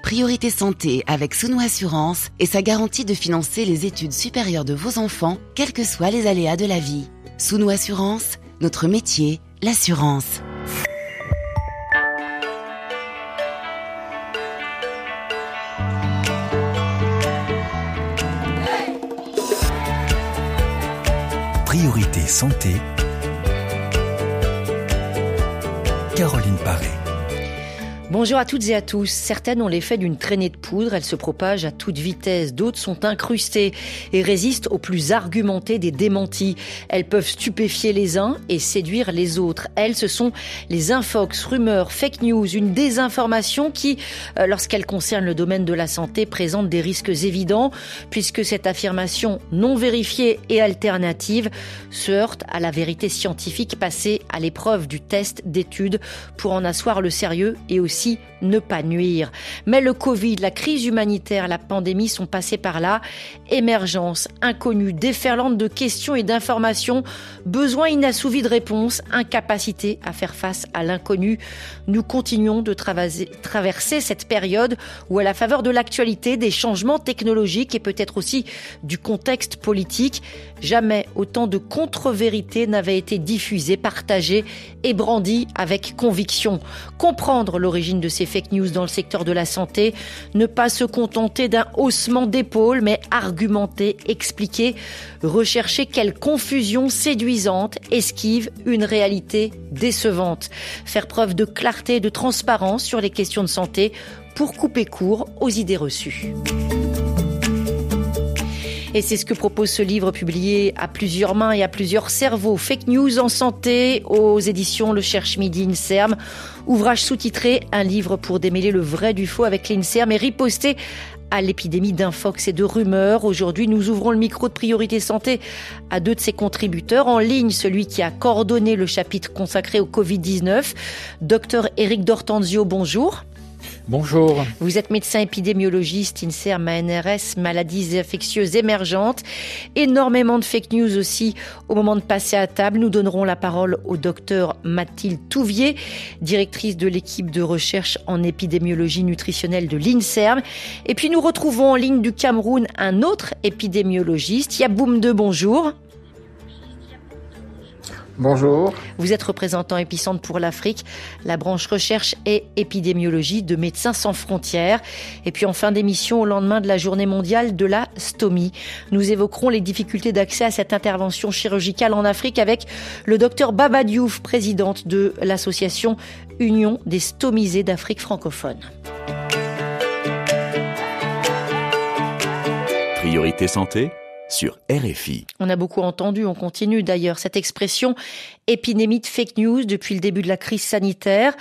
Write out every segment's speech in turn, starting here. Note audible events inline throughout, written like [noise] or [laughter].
Priorité Santé avec Sounou Assurance et sa garantie de financer les études supérieures de vos enfants, quels que soient les aléas de la vie. Sounou Assurance, notre métier, l'assurance. Priorité Santé. Caroline Paré. Bonjour à toutes et à tous. Certaines ont l'effet d'une traînée de poudre, elles se propagent à toute vitesse. D'autres sont incrustées et résistent aux plus argumentés des démentis. Elles peuvent stupéfier les uns et séduire les autres. Elles, ce sont les infox, rumeurs, fake news, une désinformation qui, euh, lorsqu'elle concerne le domaine de la santé, présente des risques évidents puisque cette affirmation non vérifiée et alternative se heurte à la vérité scientifique passée à l'épreuve du test d'étude pour en asseoir le sérieux et aussi ne pas nuire. Mais le Covid, la crise humanitaire, la pandémie sont passés par là. Émergence, inconnue, déferlante de questions et d'informations, besoin inassouvi de réponses, incapacité à faire face à l'inconnu. Nous continuons de traverser cette période où, à la faveur de l'actualité, des changements technologiques et peut-être aussi du contexte politique, jamais autant de contre-vérités n'avaient été diffusées, partagées et brandies avec conviction. Comprendre l'origine de ces fake news dans le secteur de la santé, ne pas se contenter d'un haussement d'épaule, mais argumenter, expliquer, rechercher quelle confusion séduisante esquive une réalité décevante, faire preuve de clarté et de transparence sur les questions de santé pour couper court aux idées reçues. Et c'est ce que propose ce livre publié à plusieurs mains et à plusieurs cerveaux. Fake News en santé aux éditions Le Cherche Midi INSERM. Ouvrage sous-titré, un livre pour démêler le vrai du faux avec l'INSERM et riposter à l'épidémie d'infox et de rumeurs. Aujourd'hui, nous ouvrons le micro de priorité santé à deux de ses contributeurs. En ligne, celui qui a coordonné le chapitre consacré au Covid-19, docteur Éric Dortenzio, bonjour. Bonjour. Vous êtes médecin épidémiologiste, INSERM, ANRS, maladies infectieuses émergentes. Énormément de fake news aussi. Au moment de passer à table, nous donnerons la parole au docteur Mathilde Touvier, directrice de l'équipe de recherche en épidémiologie nutritionnelle de l'INSERM. Et puis nous retrouvons en ligne du Cameroun un autre épidémiologiste, Yaboum de bonjour. Bonjour. Vous êtes représentant épicentre pour l'Afrique, la branche recherche et épidémiologie de Médecins sans frontières. Et puis en fin d'émission, au lendemain de la journée mondiale de la stomie, nous évoquerons les difficultés d'accès à cette intervention chirurgicale en Afrique avec le docteur Baba Diouf, présidente de l'association Union des stomisés d'Afrique francophone. Priorité santé On a beaucoup entendu, on continue d'ailleurs cette expression épidémie de fake news depuis le début de la crise sanitaire.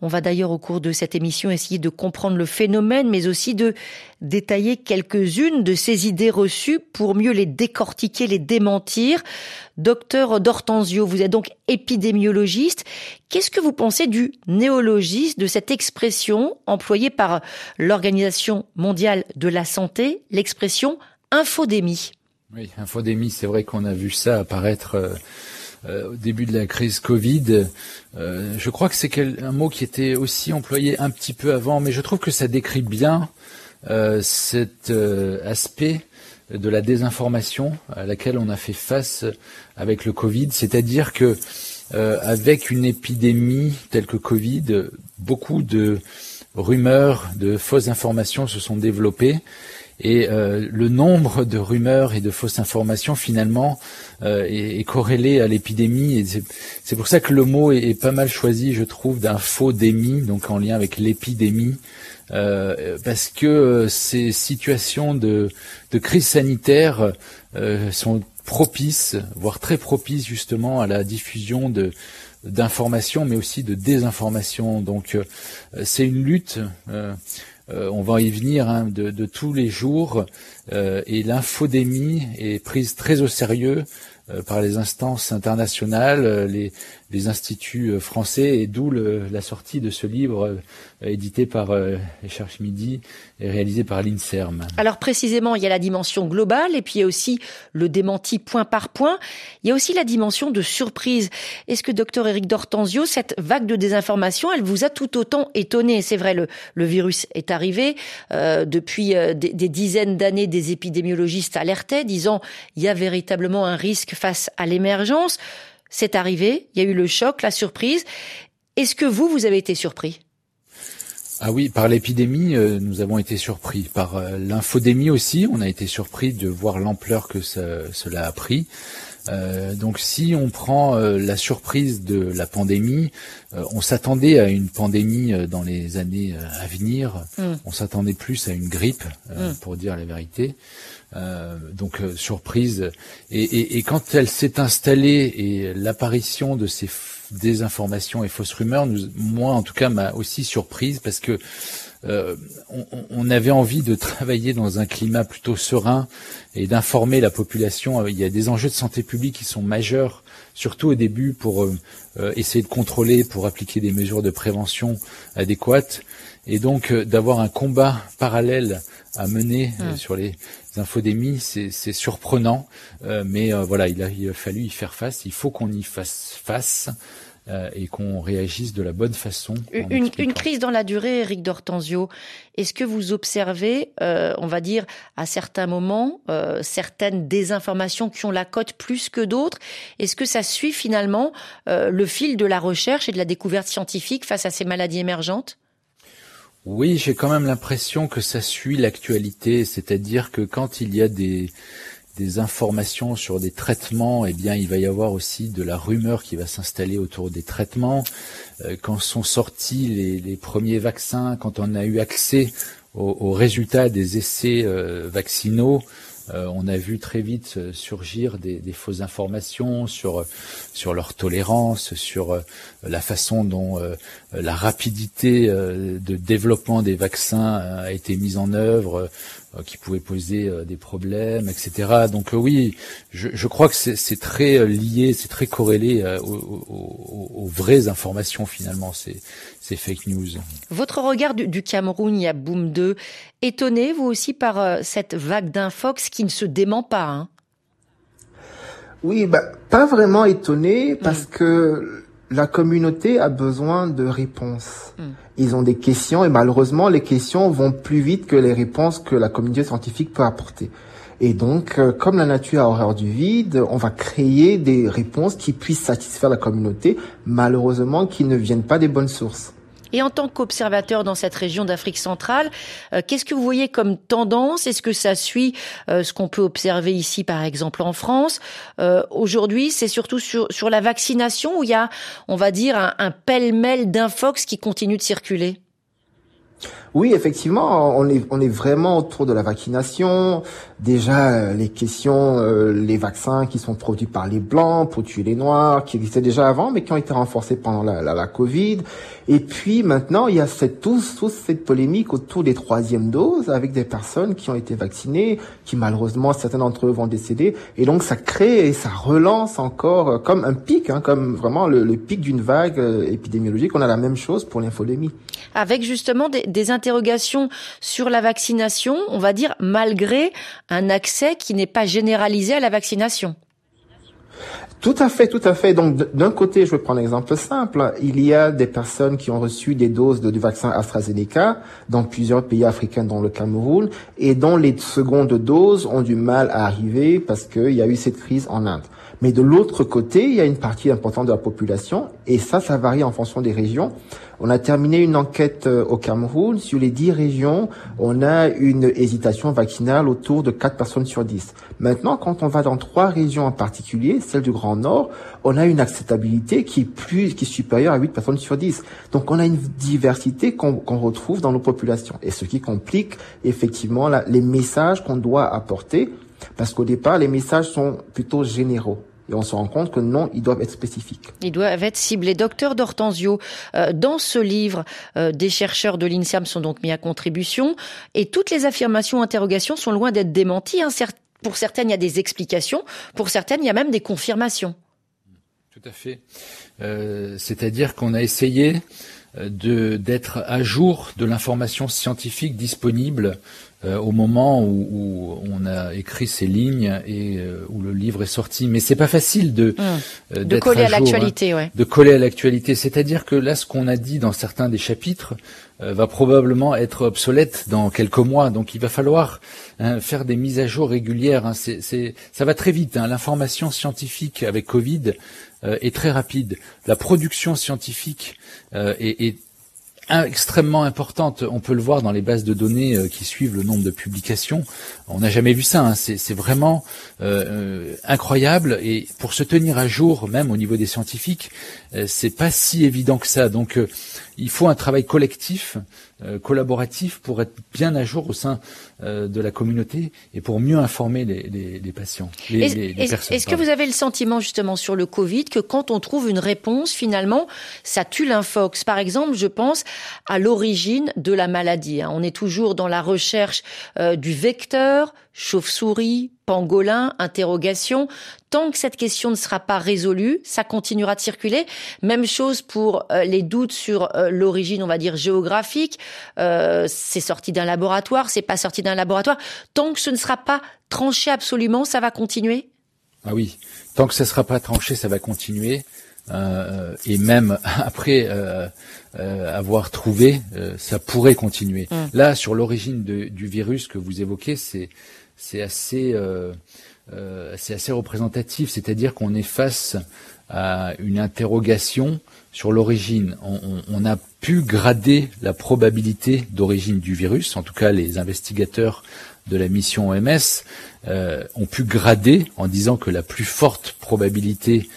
On va d'ailleurs au cours de cette émission essayer de comprendre le phénomène, mais aussi de détailler quelques-unes de ces idées reçues pour mieux les décortiquer, les démentir. Docteur Dortenzio, vous êtes donc épidémiologiste. Qu'est-ce que vous pensez du néologisme, de cette expression employée par l'Organisation mondiale de la santé, l'expression infodémie? Oui, infodémie, c'est vrai qu'on a vu ça apparaître euh, euh, au début de la crise Covid. Euh, je crois que c'est un mot qui était aussi employé un petit peu avant, mais je trouve que ça décrit bien cet aspect de la désinformation à laquelle on a fait face avec le Covid, c'est-à-dire que avec une épidémie telle que Covid, beaucoup de rumeurs, de fausses informations se sont développées et euh, le nombre de rumeurs et de fausses informations finalement euh, est, est, corrélé à l'épidémie. Et c'est pour ça que le mot est, pas mal choisi, je trouve, d'un faux démie, donc en lien avec l'épidémie. Euh, parce que ces situations de, de crise sanitaire euh, sont propices, voire très propices justement à la diffusion de d'informations, mais aussi de désinformation. Donc c'est une lutte euh, on va y venir hein, de, tous les jours, euh, et l'infodémie est prise très au sérieux euh, par les instances internationales, les, les instituts français et d'où la sortie de ce livre édité par Cherche Midi et réalisé par l'INSERM. Alors précisément, il y a la dimension globale et puis il y a aussi le démenti point par point. Il y a aussi la dimension de surprise. Est-ce que docteur Eric Dortenzio, cette vague de désinformation, elle vous a tout autant étonné? C'est vrai, le, le virus est arrivé. Euh, depuis euh, des, des, dizaines d'années, des épidémiologistes alertaient, disant il y a véritablement un risque face à l'émergence. C'est arrivé, il y a eu le choc, la surprise. Est-ce que vous, vous avez été surpris? Ah oui, par l'épidémie, euh, nous avons été surpris. Par euh, l'infodémie aussi, on a été surpris de voir l'ampleur que cela a pris. Euh, donc si on prend la surprise de la pandémie, on s'attendait à une pandémie dans les années à venir. Mm. On s'attendait plus à une grippe, mm. pour dire la vérité. Donc surprise. Et, et, et, quand elle s'est installée et l'apparition de ces désinformation et fausses rumeurs, nous, moi en tout cas, m'a aussi surprise parce que euh, on, on, avait envie de travailler dans un climat plutôt serein et d'informer la population. Il y a des enjeux de santé publique qui sont majeurs, surtout au début, pour euh, euh, essayer de contrôler, pour appliquer des mesures de prévention adéquates. Et donc d'avoir un combat parallèle à mener mmh. sur les infodémies, c'est surprenant. mais voilà, il a, il a fallu y faire face. Il faut qu'on y fasse face. Euh, et qu'on réagisse de la bonne façon. Une, une, crise dans la durée, Eric D'Ortenzio. Est-ce que vous observez, euh, on va dire, à certains moments, euh, certaines désinformations qui ont la cote plus que d'autres? Est-ce que ça suit finalement euh, le fil de la recherche et de la découverte scientifique face à ces maladies émergentes? Oui, j'ai quand même l'impression que ça suit l'actualité, c'est-à-dire que quand il y a des, informations sur des traitements, eh bien, il va y avoir aussi de la rumeur qui va s'installer autour des traitements. Euh, quand sont sortis les, les, premiers vaccins, quand on a eu accès aux, résultats des essais euh, vaccinaux, euh, on a vu très vite surgir des, fausses informations sur sur leur tolérance, sur la façon dont la rapidité de développement des vaccins a été mise en œuvre euh, qui pouvaient poser euh, des problèmes, etc. Donc euh, oui, je, je, crois que c'est très lié, c'est très corrélé aux, aux, vraies informations finalement, ces, ces fake news. Votre regard du, du, Cameroun, il y a Boom 2, étonné vous aussi par cette vague d'infox qui ne se dément pas hein? Oui, bah, pas vraiment étonné parce mm. que la communauté a besoin de réponses. Mm. Ils ont des questions et malheureusement, les questions vont plus vite que les réponses que la communauté scientifique peut apporter. Et donc, euh, comme la nature a horreur du vide, on va créer des réponses qui puissent satisfaire la communauté, malheureusement qui ne viennent pas des bonnes sources. Et en tant qu'observateur dans cette région d'Afrique centrale, euh, qu'est-ce que vous voyez comme tendance? Est-ce que ça suit euh, ce qu'on peut observer ici, par exemple, en France? Aujourd'hui, c'est surtout sur, sur la vaccination où il y a, on va dire, un, un pêle-mêle d'infox qui continue de circuler oui, effectivement, on est, on est vraiment autour de la vaccination. Déjà, euh, les questions, euh, les vaccins qui sont produits par les Blancs pour tuer les Noirs, qui existaient déjà avant, mais qui ont été renforcés pendant la, la, Covid. Et puis maintenant, il y a cette, tous, tous cette polémique autour des troisièmes doses avec des personnes qui ont été vaccinées, qui malheureusement, certains d'entre eux vont décéder. Et donc, ça crée et ça relance encore euh, comme un pic, hein, comme vraiment le, pic d'une vague épidémiologique. On a la même chose pour l'infodémie. Avec justement des, des interrogations sur la vaccination, on va dire malgré un accès qui n'est pas généralisé à la vaccination. Tout à fait, tout à fait. Donc, d'un côté, je vais prendre un exemple simple. Il y a des personnes qui ont reçu des doses de, du vaccin AstraZeneca dans plusieurs pays africains, dont le Cameroun, et dont les secondes doses ont du mal à arriver parce qu'il y a eu cette crise en Inde. Mais de l'autre côté, il y a une partie importante de la population, et ça, ça varie en fonction des régions. On a terminé une enquête euh, au Cameroun. Sur les 10 régions, on a une hésitation vaccinale autour de 4 personnes sur 10. Maintenant, quand on va dans trois régions en particulier, celle du Grand Nord, on a une acceptabilité qui est plus, qui est supérieure à 8 personnes sur 10. Donc, on a une diversité qu'on retrouve dans nos populations. Et ce qui complique effectivement les messages qu'on doit apporter parce qu'au départ, les messages sont plutôt généraux. Et on se rend compte que non, ils doivent être spécifiques. Ils doivent être ciblés. Docteur D'Ortenzio, euh, dans ce livre, euh, des chercheurs de l'INSEAM sont donc mis à contribution et toutes les affirmations, interrogations sont loin d'être démenties. Hein. Pour certaines, il y a des explications. Pour certaines, il y a même des confirmations. Tout à fait. Euh, C'est-à-dire qu'on a essayé de d'être à jour de l'information scientifique disponible euh, au moment où, où, on a écrit ces lignes et euh, où le livre est sorti. Mais c'est pas facile de mmh. de coller à, à l'actualité, hein, ouais. De coller à l'actualité. C'est-à-dire que là, ce qu'on a dit dans certains des chapitres euh, va probablement être obsolète dans quelques mois. Donc, il va falloir hein, faire des mises à jour régulières. Hein. C'est, ça va très vite. Hein. L'information scientifique avec Covid est très rapide. La production scientifique est, est extrêmement importante. On peut le voir dans les bases de données euh, qui suivent le nombre de publications. On n'a jamais vu ça. Hein. C'est vraiment euh, incroyable. Et pour se tenir à jour, même au niveau des scientifiques, euh, c'est pas si évident que ça. Donc, euh, il faut un travail collectif, euh, collaboratif, pour être bien à jour au sein de la communauté et pour mieux informer les, les, les patients, les, est, les, est, personnes. Est-ce que vous avez le sentiment justement sur le Covid que quand on trouve une réponse, finalement, ça tue l'infox? Par exemple, je pense à l'origine de la maladie. Hein. On est toujours dans la recherche euh, du vecteur, chauve-souris, pangolin, interrogation. Tant que cette question ne sera pas résolue, ça continuera de circuler. Même chose pour euh, les doutes sur euh, l'origine, on va dire géographique. Euh, c'est sorti d'un laboratoire, c'est pas sorti d'un laboratoire. Tant que ce ne sera pas tranché absolument, ça va continuer? Ah oui, tant que ça ne sera pas tranché, ça va continuer. Et même [laughs] après euh, euh, avoir trouvé, ça pourrait continuer. Mmh. Là, sur l'origine du virus que vous évoquez, c'est c'est assez c'est assez représentatif, c'est-à-dire qu'on est face à une interrogation sur l'origine. On, on, on, a pu grader la probabilité d'origine du virus, en tout cas les investigateurs de la mission OMS euh, ont pu grader en disant que la plus forte probabilité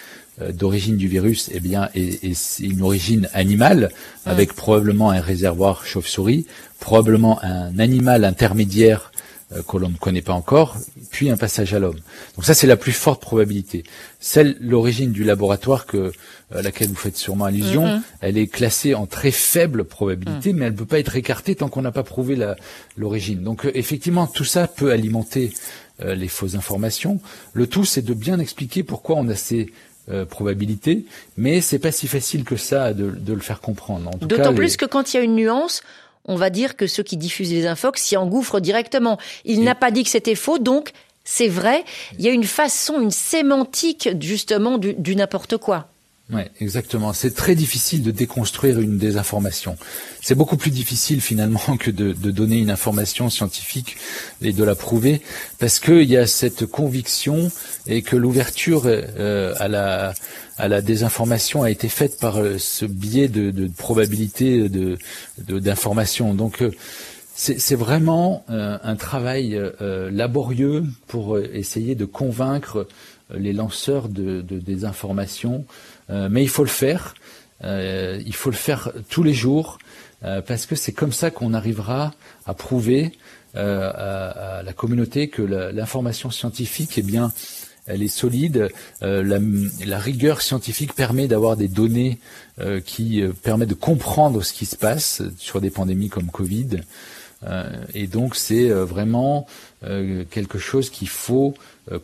d'origine du virus, eh bien, est, est une origine animale, avec probablement un réservoir chauve-souris, probablement un animal intermédiaire euh, que l'on ne connaît pas encore, puis un passage à l'homme. Donc ça, c'est la plus forte probabilité. Celle, l'origine du laboratoire que à laquelle vous faites sûrement allusion, mm -hmm. elle est classée en très faible probabilité, mm. mais elle ne peut pas être écartée tant qu'on n'a pas prouvé l'origine. Donc euh, effectivement, tout ça peut alimenter euh, les fausses informations. Le tout, c'est de bien expliquer pourquoi on a ces euh, probabilité, mais c'est pas si facile que ça de, de le faire comprendre. D'autant plus que quand il y a une nuance, on va dire que ceux qui diffusent les infox s'y engouffrent directement. Il n'a pas dit que c'était faux, donc c'est vrai. Il y a une façon, une sémantique justement du, du n'importe quoi. Oui, exactement. C'est très difficile de déconstruire une désinformation. C'est beaucoup plus difficile finalement que de, de, donner une information scientifique et de la prouver, parce qu'il y a cette conviction et que l'ouverture euh, à la à la désinformation a été faite par euh, ce biais de, de probabilité de d'information. Donc euh, c'est vraiment euh, un travail laborieux pour essayer de convaincre les lanceurs de, de désinformation mais il faut le faire. Euh, il faut le faire tous les jours euh, parce que c'est comme ça qu'on arrivera à prouver à, la communauté que l'information scientifique, eh bien, elle est solide. Euh, la, rigueur scientifique permet d'avoir des données euh, qui euh, permettent de comprendre ce qui se passe sur des pandémies comme Covid. et donc c'est vraiment quelque chose qu'il faut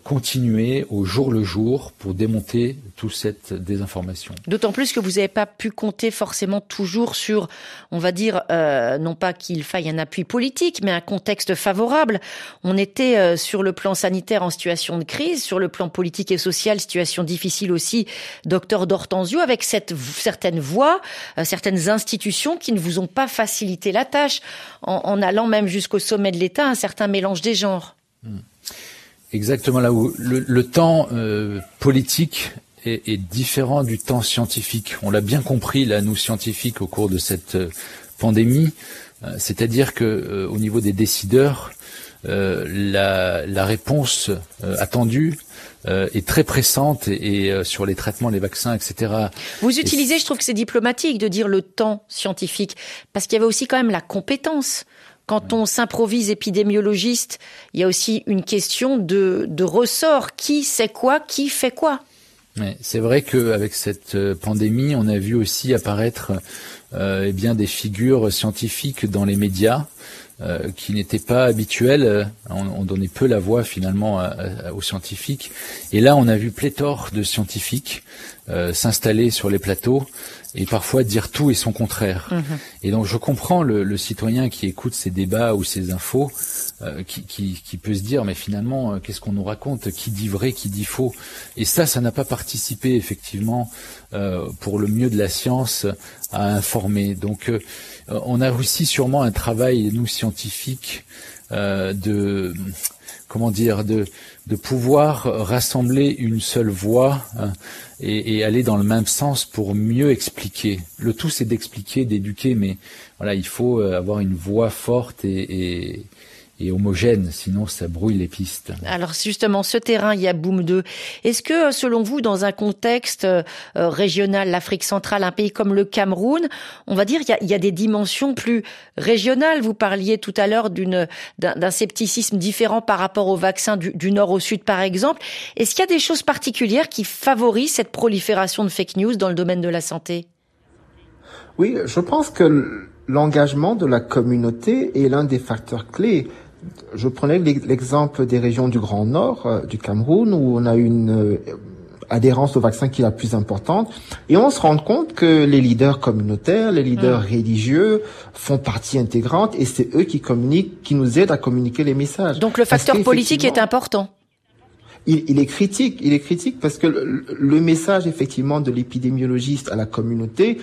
continuer au jour le jour pour démonter toute cette désinformation. D'autant plus que vous n'avez pas pu compter forcément toujours sur, on va dire, euh, non pas qu'il faille un appui politique, mais un contexte favorable. On était euh, sur le plan sanitaire en situation de crise, sur le plan politique et social, situation difficile aussi, docteur D'Hortensio, avec cette, certaines voix, euh, certaines institutions qui ne vous ont pas facilité la tâche, en, en allant même jusqu'au sommet de l'État, un certain mélange des genres. Hmm. Exactement là où le, le temps euh, politique est, est, différent du temps scientifique. On l'a bien compris là, nous scientifiques, au cours de cette euh, pandémie. Euh, C'est-à-dire que au niveau des décideurs, la, la, réponse attendue est très pressante et, et sur les traitements, les vaccins, etc. Vous utilisez, je trouve que c'est diplomatique de dire le temps scientifique, parce qu'il y avait aussi quand même la compétence. Quand on s'improvise épidémiologiste, il y a aussi une question de, de ressort. Qui sait quoi Qui fait quoi? C'est vrai qu'avec cette pandémie, on a vu aussi apparaître euh, eh bien des figures scientifiques dans les médias euh, qui n'était pas habituel. On, on, donnait peu la voix finalement aux scientifiques. Et là, on a vu pléthore de scientifiques euh, s'installer sur les plateaux et parfois dire tout et son contraire. Mhm. Et donc je comprends le, le, citoyen qui écoute ces débats ou ces infos, euh, qui, qui, qui, peut se dire mais finalement euh, qu'est-ce qu'on nous raconte? Qui dit vrai Qui dit faux? Et ça, ça n'a pas participé effectivement euh, pour le mieux de la science à informer. Donc on a aussi sûrement un travail nous scientifiques de comment dire de pouvoir rassembler une seule voix hein, et, aller dans le même sens pour mieux expliquer. Le tout, c'est d'expliquer, d'éduquer, mais voilà, il faut euh, avoir une voix forte et, et homogène, sinon ça brouille les pistes. Alors justement, ce terrain, il y a Boom 2. Est-ce que, selon vous, dans un contexte euh, régional, l'Afrique centrale, un pays comme le Cameroun, on va dire, il y a, il y a des dimensions plus régionales. Vous parliez tout à l'heure d'une d'un scepticisme différent par rapport au vaccin du, du nord au sud, par exemple. Est-ce qu'il y a des choses particulières qui favorisent cette prolifération de fake news dans le domaine de la santé? Oui, je pense que l'engagement de la communauté est l'un des facteurs clés je prenais l'exemple des régions du Grand Nord, euh, du Cameroun, où on a une euh, adhérence au vaccin qui est la plus importante. Et on se rend compte que les leaders communautaires, les leaders mm. religieux font partie intégrante et c'est eux qui communiquent, qui nous aident à communiquer les messages. Donc le facteur politique est important il, il, est critique. Il est critique parce que le, message effectivement de l'épidémiologiste à la communauté,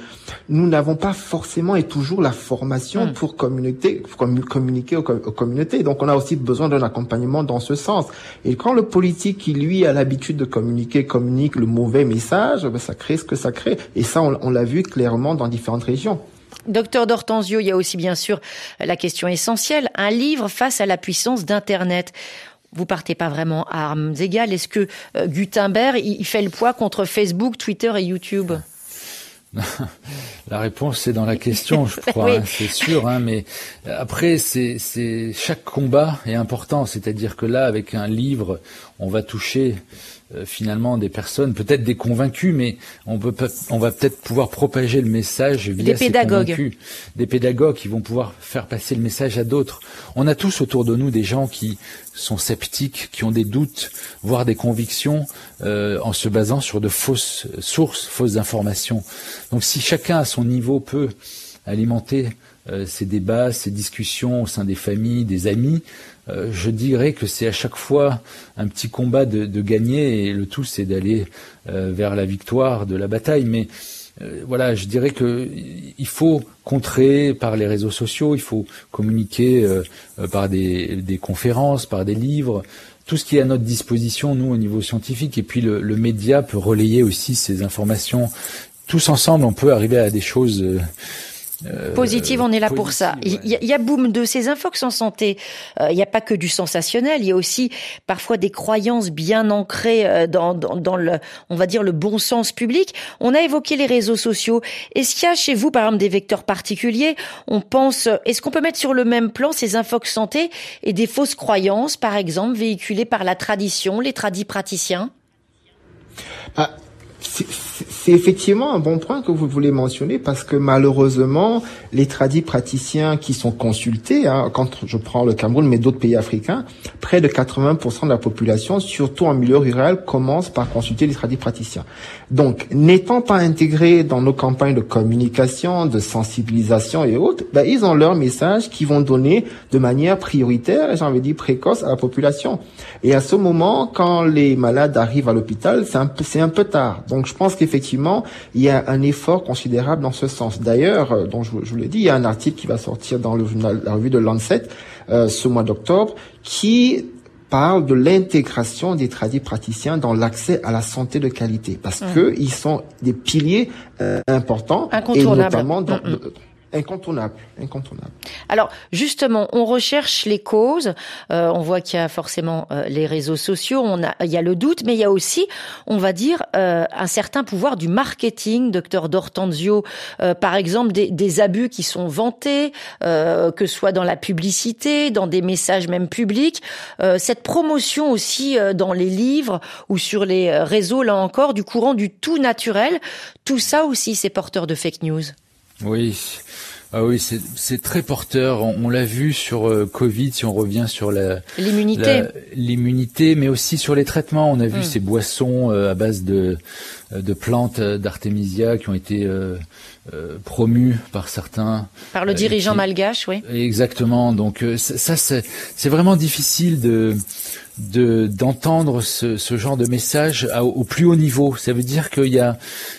nous n'avons pas forcément et toujours la formation hmm. pour communiquer, communiquer aux, communautés. Donc on a aussi besoin d'un accompagnement dans ce sens. Et quand le politique qui lui a l'habitude de communiquer communique le mauvais message, ben, ça crée ce que ça crée. Et ça, on, on l'a vu clairement dans différentes régions. Docteur D'Ortenzio, il y a aussi bien sûr la question essentielle, un livre face à la puissance d'Internet vous partez pas vraiment à armes égales. Est-ce que euh, Gutenberg, il, fait le poids contre Facebook, Twitter et YouTube? [laughs] La réponse c'est dans la question, je [laughs] crois, hein, c'est sûr. Hein, mais après, c'est chaque combat est important. C'est-à-dire que là, avec un livre, on va toucher euh, finalement des personnes, peut-être des convaincus, mais on, peut, on va peut-être pouvoir propager le message via des pédagogues. Convaincus, des pédagogues qui vont pouvoir faire passer le message à d'autres. On a tous autour de nous des gens qui sont sceptiques, qui ont des doutes, voire des convictions, euh, en se basant sur de fausses sources, fausses informations. Donc si chacun à son niveau peut alimenter euh, ces débats, ces discussions au sein des familles, des amis, euh, je dirais que c'est à chaque fois un petit combat de, gagner et le tout c'est d'aller euh, vers la victoire de la bataille. Mais euh, voilà, je dirais que il faut contrer par les réseaux sociaux, il faut communiquer par des, conférences, par des livres, tout ce qui est à notre disposition, nous, au niveau scientifique, et puis le média peut relayer aussi ces informations. Tous ensemble, on peut arriver à des choses euh, positive, on est là pour ça. Il, y a, boom de ces infox en santé. Euh, il n'y a pas que du sensationnel. Il y a aussi parfois des croyances bien ancrées euh, dans, dans, le, on va dire le bon sens public. On a évoqué les réseaux sociaux. Est-ce qu'il y a chez vous, par exemple, des vecteurs particuliers? On pense, est-ce qu'on peut mettre sur le même plan ces infox santé et des fausses croyances, par exemple, véhiculées par la tradition, les tradis praticiens ah, c'est effectivement un bon point que vous voulez mentionner parce que malheureusement, les tradis praticiens qui sont consultés, hein, quand je prends le Cameroun mais d'autres pays africains, près de 80% de la population, surtout en milieu rural, commence par consulter les tradis praticiens. Donc, n'étant pas intégrés dans nos campagnes de communication, de sensibilisation et autres, ben, ils ont leur message qu'ils vont donner de manière prioritaire et j'ai envie de dire précoce à la population. Et à ce moment, quand les malades arrivent à l'hôpital, c'est un, un peu tard. Je pense qu'effectivement, il y a un effort considérable dans ce sens. D'ailleurs, euh, dont je, vous l'ai dit, il y a un article qui va sortir dans le la revue de Lancet euh, ce mois d'octobre qui parle de l'intégration des tradis praticiens dans l'accès à la santé de qualité parce mmh. que ils sont des piliers euh, importants et notamment dans, mmh, mmh. Incontournable, incontournable. Alors justement, on recherche les causes. Euh, on voit qu'il y a forcément euh, les réseaux sociaux. On a, il y a le doute, mais il y a aussi, on va dire, euh, un certain pouvoir du marketing. Docteur D'Ortenzio, par exemple, des, des, abus qui sont vantés, que ce soit dans la publicité, dans des messages même publics. cette promotion aussi dans les livres ou sur les réseaux, là encore, du courant du tout naturel. Tout ça aussi, c'est porteur de fake news. Oui. Ah oui, c'est très porteur. On, l'a vu sur euh, Covid, si on revient sur la l'immunité, l'immunité, mais aussi sur les traitements. On a vu hmm. ces boissons euh, à base de de plantes d'artémisia qui ont été euh, promues par certains. Par le dirigeant malgache, oui. Exactement. Donc ça, c'est vraiment difficile de d'entendre ce, ce, genre de message au plus haut niveau. Ça veut dire qu'il y a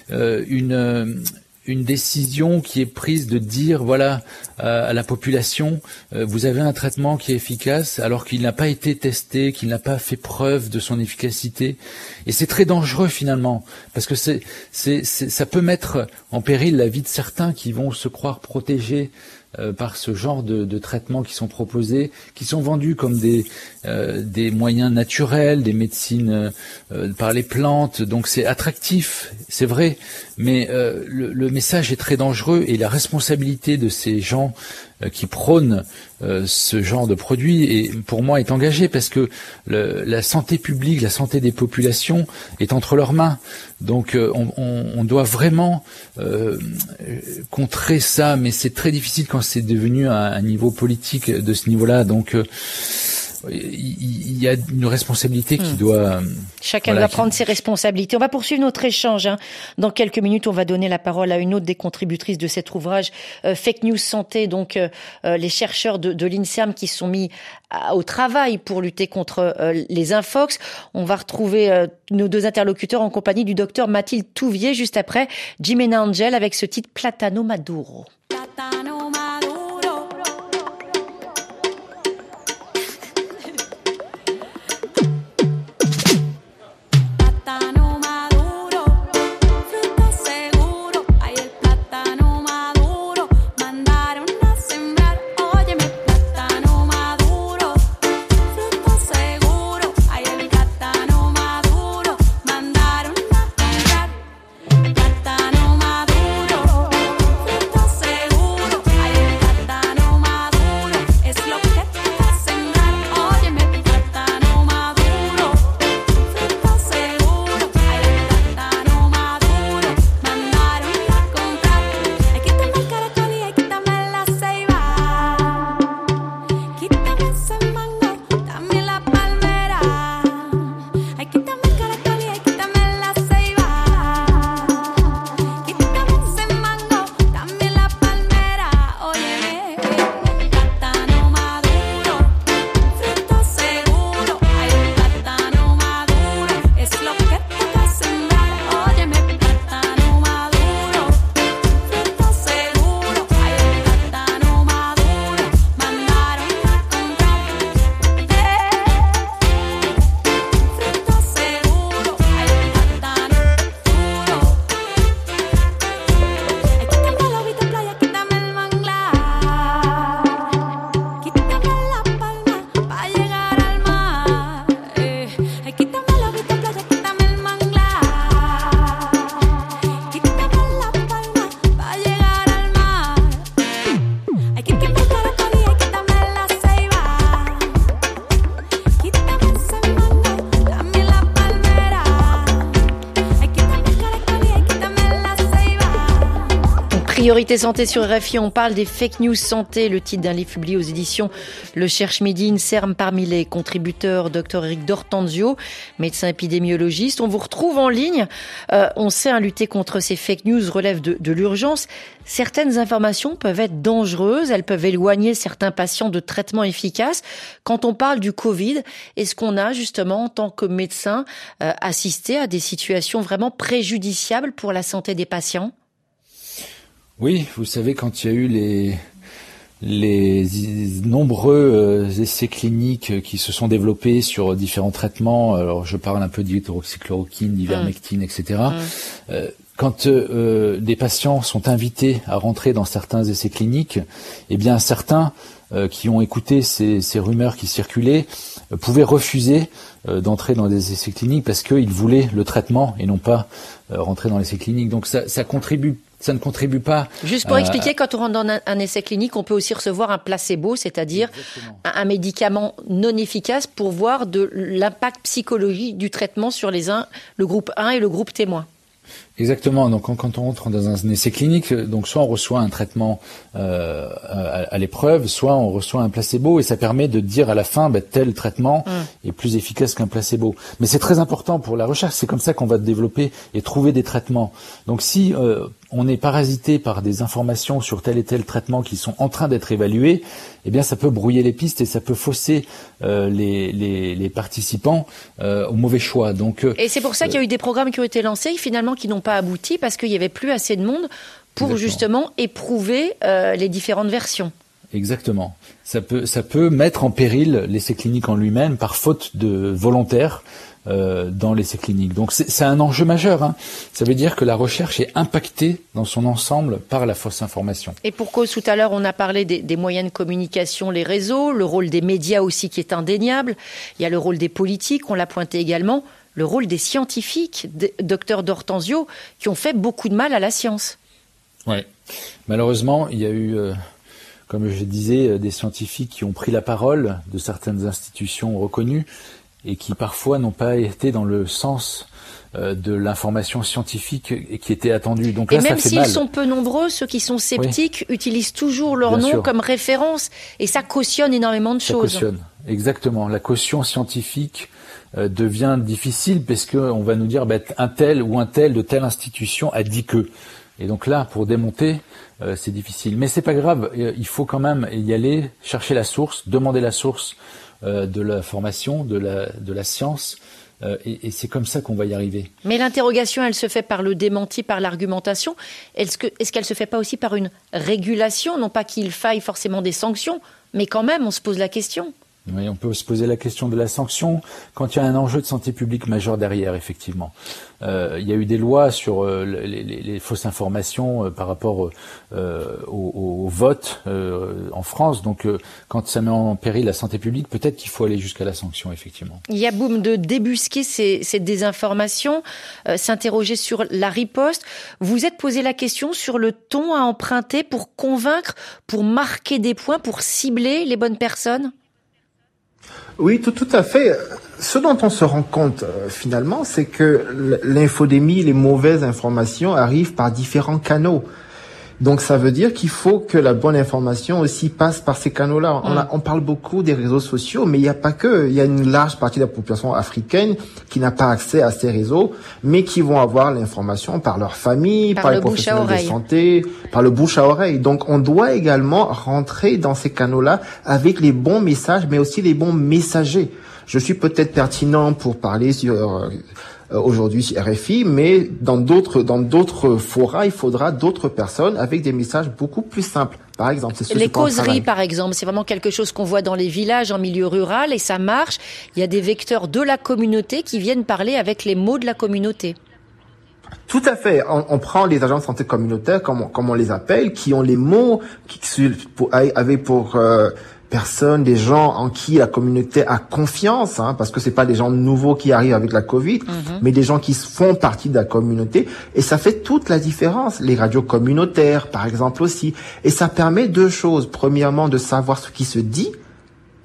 une une décision qui est prise de dire voilà à la population euh, vous avez un traitement qui est efficace alors qu'il n'a pas été testé, qu'il n'a pas fait preuve de son efficacité et c'est très dangereux finalement parce que c'est ça peut mettre en péril la vie de certains qui vont se croire protégés euh, par ce genre de, traitements qui sont proposés, qui sont vendus comme des, euh, des moyens naturels, des médecines euh, par les plantes. Donc c'est attractif, c'est vrai, mais le, le, message est très dangereux et la responsabilité de ces gens euh, qui prône euh, ce genre de produit et pour moi est engagé parce que la santé publique, la santé des populations est entre leurs mains. Donc euh, on, doit vraiment contrer ça, mais c'est très difficile quand c'est devenu un, un, niveau politique de ce niveau-là. Donc il y a une responsabilité qui hmm. doit. Chacun doit prendre ses responsabilités. On va poursuivre notre échange. Hein. Dans quelques minutes, on va donner la parole à une autre des contributrices de cet ouvrage, euh, Fake News Santé. Donc, euh, euh, les chercheurs de, de l'INSERM qui sont mis au travail pour lutter contre les infox. On va retrouver nos deux interlocuteurs en compagnie du docteur Mathilde Touvier juste après Jimena Angel avec ce titre Platano Maduro. Priorité santé sur RFI, on parle des fake news santé, le titre d'un livre publié aux éditions Le Cherche Midi, INSERM parmi les contributeurs, Dr Eric Dortanzio, médecin épidémiologiste. On vous retrouve en ligne. Euh, on sait, à lutter contre ces fake news relève de, de l'urgence. Certaines informations peuvent être dangereuses, elles peuvent éloigner certains patients de traitements efficaces. Quand on parle du Covid, est-ce qu'on a justement, en tant que médecin, euh, assisté à des situations vraiment préjudiciables pour la santé des patients? Oui, vous savez, quand il y a eu les, les nombreux euh, essais cliniques qui se sont développés sur différents traitements, alors je parle un peu d'hydroxychloroquine, d'ivermectine, mmh. etc. Mmh. Euh, quand euh, des patients sont invités à rentrer dans certains essais cliniques, eh bien certains qui ont écouté ces, ces, rumeurs qui circulaient pouvaient refuser d'entrer dans des essais cliniques parce qu'ils voulaient le traitement et non pas rentrer dans l'essai clinique. Donc ça, ça contribue ça ne contribue pas. Juste pour expliquer, quand on rentre dans un, essai clinique, on peut aussi recevoir un placebo, c'est-à-dire un, médicament non efficace pour voir de l'impact psychologique du traitement sur les uns, le groupe 1 et le groupe témoin. Exactement. Donc quand, on rentre dans un essai clinique, donc soit on reçoit un traitement euh, à, l'épreuve, soit on reçoit un placebo, et ça permet de dire à la fin bah, tel traitement mm. est plus efficace qu'un placebo. Mais c'est très important pour la recherche. C'est comme ça qu'on va développer et trouver des traitements. Donc si euh, on est parasité par des informations sur tel et tel traitement qui sont en train d'être évalués, eh bien ça peut brouiller les pistes et ça peut fausser euh, les, les, les, participants euh, au mauvais choix. Donc et c'est pour ça qu'il y a eu des programmes qui ont été lancés finalement qui n'ont pas abouti parce qu'il n'y avait plus assez de monde pour justement éprouver euh, les différentes versions. Exactement. Ça peut, ça peut mettre en péril l'essai clinique en lui-même par faute de volontaire euh, dans l'essai clinique. Donc c'est un enjeu majeur. Hein. Ça veut dire que la recherche est impactée dans son ensemble par la fausse information. Et pour cause, tout à l'heure, on a parlé des, des, moyens de communication, les réseaux, le rôle des médias aussi qui est indéniable. Il y a le rôle des politiques, on l'a pointé également le rôle des scientifiques, docteur D'Hortensio, qui ont fait beaucoup de mal à la science. Oui. Malheureusement, il y a eu, euh, comme je disais, euh, des scientifiques qui ont pris la parole de certaines institutions reconnues et qui parfois n'ont pas été dans le sens euh, de l'information scientifique qui était attendue. Donc et même s'ils sont peu nombreux, ceux qui sont sceptiques utilisent toujours leur nom comme référence et ça cautionne énormément de ça choses. Cautionne. Exactement. La caution scientifique euh, devient difficile parce qu'on va nous dire bah, un tel ou un tel de telle institution a dit que. Et donc là, pour démonter, euh, c'est difficile. Mais c'est pas grave, il faut quand même y aller, chercher la source, demander la source de la formation, de la, de la science. et, c'est comme ça qu'on va y arriver. Mais l'interrogation, elle se fait par le démenti, par l'argumentation. Est-ce qu'elle est se fait pas aussi par une régulation? Non pas qu'il faille forcément des sanctions, mais quand même, on se pose la question. Oui, on peut se poser la question de la sanction quand il y a un enjeu de santé publique majeur derrière, effectivement. Euh, il y a eu des lois sur euh, les, fausses informations euh, par rapport au, vote en France. Donc, quand ça met en péril la santé publique, peut-être qu'il faut aller jusqu'à la sanction, effectivement. Il y a boum de débusquer ces, ces désinformations, s'interroger sur la riposte. Vous êtes posé la question sur le ton à emprunter pour convaincre, pour marquer des points, pour cibler les bonnes personnes? Oui, tout, à fait. Ce dont on se rend compte euh, finalement, c'est que l'infodémie, les mauvaises informations arrivent par différents canaux. Donc ça veut dire qu'il faut que la bonne information aussi passe par ces canaux-là. On, mm. on, parle beaucoup des réseaux sociaux, mais il n'y a pas que. Il y a une large partie de la population africaine qui n'a pas accès à ces réseaux, mais qui vont avoir l'information par leur famille, par, les professionnels de santé, par le bouche à oreille. Donc on doit également rentrer dans ces canaux-là avec les bons messages, mais aussi les bons messagers. Je suis peut-être pertinent pour parler sur euh, aujourd'hui RFI, mais dans d'autres dans d'autres forats, il faudra d'autres personnes avec des messages beaucoup plus simples. Par exemple, c'est les causeries, par exemple, c'est vraiment quelque chose qu'on voit dans les villages, en milieu rural, et ça marche. Il y a des vecteurs de la communauté qui viennent parler avec les mots de la communauté. Tout à fait. On, prend les agents de santé communautaire, comme on, on les appelle, qui ont les mots qui pour, avec pour euh, personnes, des gens en qui la communauté a confiance, hein, parce que c'est pas des gens nouveaux qui arrivent avec la Covid, mhm. mais des gens qui font partie de la communauté, et ça fait toute la différence. Les radios communautaires, par exemple aussi, et ça permet deux choses. Premièrement, de savoir ce qui se dit,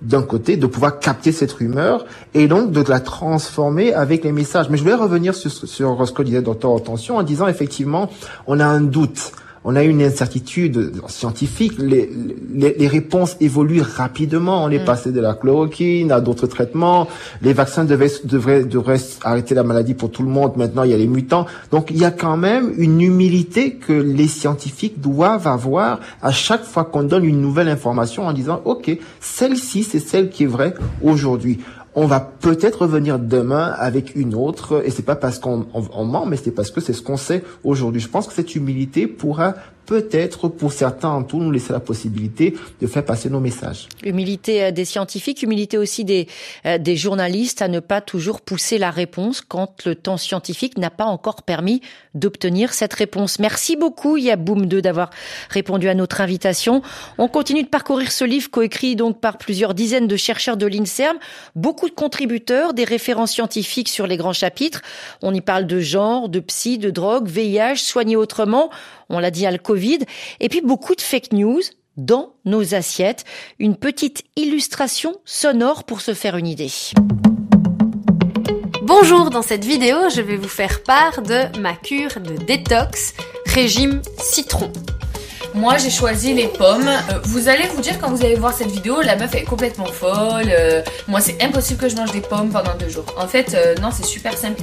d'un côté, de pouvoir capter cette rumeur et donc de la transformer avec les messages. Mais je voulais revenir sur, sur ce que disait Dr. Attention en disant effectivement, on a un doute on a une incertitude scientifique. Les, les, réponses évoluent rapidement. On est mm. passé de la chloroquine à d'autres traitements. Les vaccins devaient, devraient, devraient arrêter la maladie pour tout le monde. Maintenant, il y a les mutants. Donc, il y a quand même une humilité que les scientifiques doivent avoir à chaque fois qu'on donne une nouvelle information en disant, OK, celle-ci, c'est celle qui est vraie aujourd'hui on va peut-être revenir demain avec une autre, et c'est pas parce qu'on ment, mais c'est parce que c'est ce qu'on sait aujourd'hui. Je pense que cette humilité pourra peut-être pour certains en tout nous laisser la possibilité de faire passer nos messages. Humilité euh, des scientifiques, humilité aussi des, euh, des journalistes à ne pas toujours pousser la réponse quand le temps scientifique n'a pas encore permis d'obtenir cette réponse. Merci beaucoup Yaboum 2 d'avoir répondu à notre invitation. On continue de parcourir ce livre coécrit donc par plusieurs dizaines de chercheurs de l'INSERM, beaucoup de contributeurs, des références scientifiques sur les grands chapitres. On y parle de genre, de psy, de drogue, VIH, soigner autrement on l'a dit à le Covid, et puis beaucoup de fake news dans nos assiettes. Une petite illustration sonore pour se faire une idée. Bonjour, dans cette vidéo, je vais vous faire part de ma cure de détox régime citron. Moi j'ai choisi les pommes. Euh, vous allez vous dire quand vous allez voir cette vidéo, la meuf est complètement folle. Euh, moi c'est impossible que je mange des pommes pendant deux jours. En fait, euh, non, c'est super simple.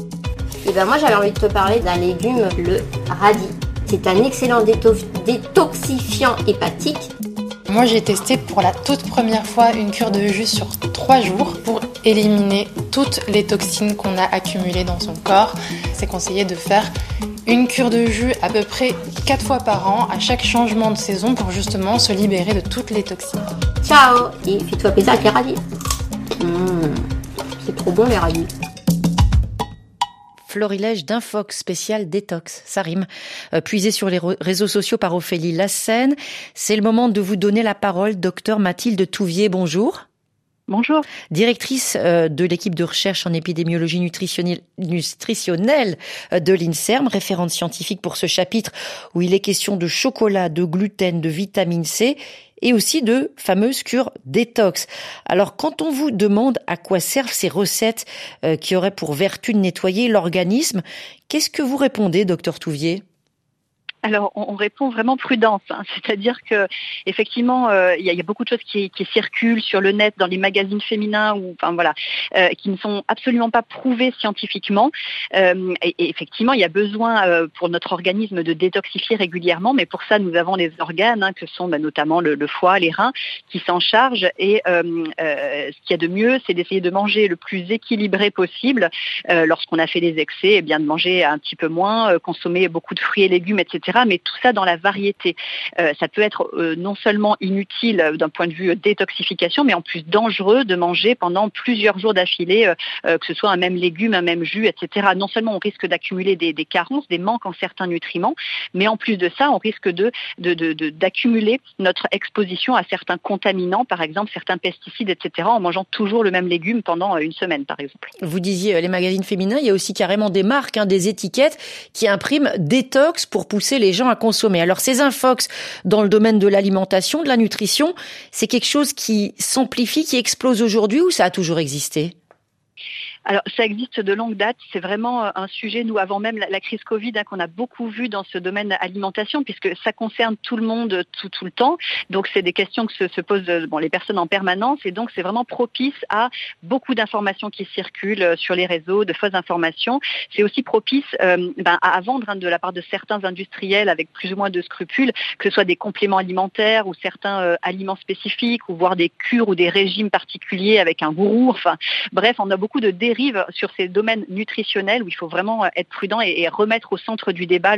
Et ben moi j'avais envie de te parler d'un légume, le radis. C'est un excellent détoxifiant hépatique. Moi j'ai testé pour la toute première fois une cure de jus sur trois jours pour éliminer toutes les toxines qu'on a accumulées dans son corps. C'est conseillé de faire une cure de jus à peu près 4 fois par an à chaque changement de saison pour justement se libérer de toutes les toxines. Ciao Et fais-toi plaisir avec les radis. Mmh, c'est trop bon les radis florilège d'infox spécial détox. Ça rime. Euh, puisé sur les réseaux sociaux par Ophélie Lassène. C'est le moment de vous donner la parole, docteur Mathilde Touvier. Bonjour. Bonjour. Directrice euh, de l'équipe de recherche en épidémiologie nutritionnelle, nutritionnelle euh, de l'INSERM, référente scientifique pour ce chapitre où il est question de chocolat, de gluten, de vitamine C et aussi de fameuses cures détox. Alors quand on vous demande à quoi servent ces recettes euh, qui auraient pour vertu de nettoyer l'organisme, qu'est-ce que vous répondez, docteur Touvier? Alors, on, répond vraiment prudence, hein. [laughs] c'est-à-dire que effectivement, euh, il y, a beaucoup de choses qui, circulent sur le net, dans les magazines féminins, ou enfin voilà, euh, qui ne sont absolument pas prouvées scientifiquement. Euh, et, effectivement, il y a besoin pour notre organisme de détoxifier régulièrement, mais pour ça, nous avons les organes, hein, que sont bah, notamment le, foie, les reins, qui s'en chargent. Et ce qu'il y a de mieux, c'est d'essayer de manger le plus équilibré possible. Lorsqu'on a fait des excès, eh bien de manger un petit peu moins, consommer beaucoup de fruits et légumes, etc mais tout ça dans la variété. Euh, ça peut être euh, non seulement inutile euh, d'un point de vue détoxification, mais en plus dangereux de manger pendant plusieurs jours d'affilée, que ce soit un même légume, un même jus, etc. Non seulement on risque d'accumuler des, carences, des manques en certains nutriments, mais en plus de ça, on risque de, d'accumuler notre exposition à certains contaminants, par exemple certains pesticides, etc., en mangeant toujours le même légume pendant une semaine, par exemple. Vous disiez les magazines féminins, il y a aussi carrément des marques, hein, des étiquettes qui impriment détox pour pousser les les gens à consommer. Alors ces infox dans le domaine de l'alimentation, de la nutrition, c'est quelque chose qui s'amplifie, qui explose aujourd'hui ou ça a toujours existé? Alors, ça existe de longue date. C'est vraiment euh, un sujet, nous, avant même la, crise Covid, hein, qu'on a beaucoup vu dans ce domaine alimentation, puisque ça concerne tout le monde tout, tout le temps. Donc, c'est des questions que se, posent euh, bon, les personnes en permanence. Et donc, c'est vraiment propice à beaucoup d'informations qui circulent euh, sur les réseaux, de fausses informations. C'est aussi propice ben, à vendre hein, de la part de certains industriels avec plus ou moins de scrupules, que ce soit des compléments alimentaires ou certains aliments spécifiques, ou voire des cures ou des régimes particuliers avec un gourou. Enfin, bref, on a beaucoup de dérives sur ces domaines nutritionnels où il faut vraiment être prudent et, remettre au centre du débat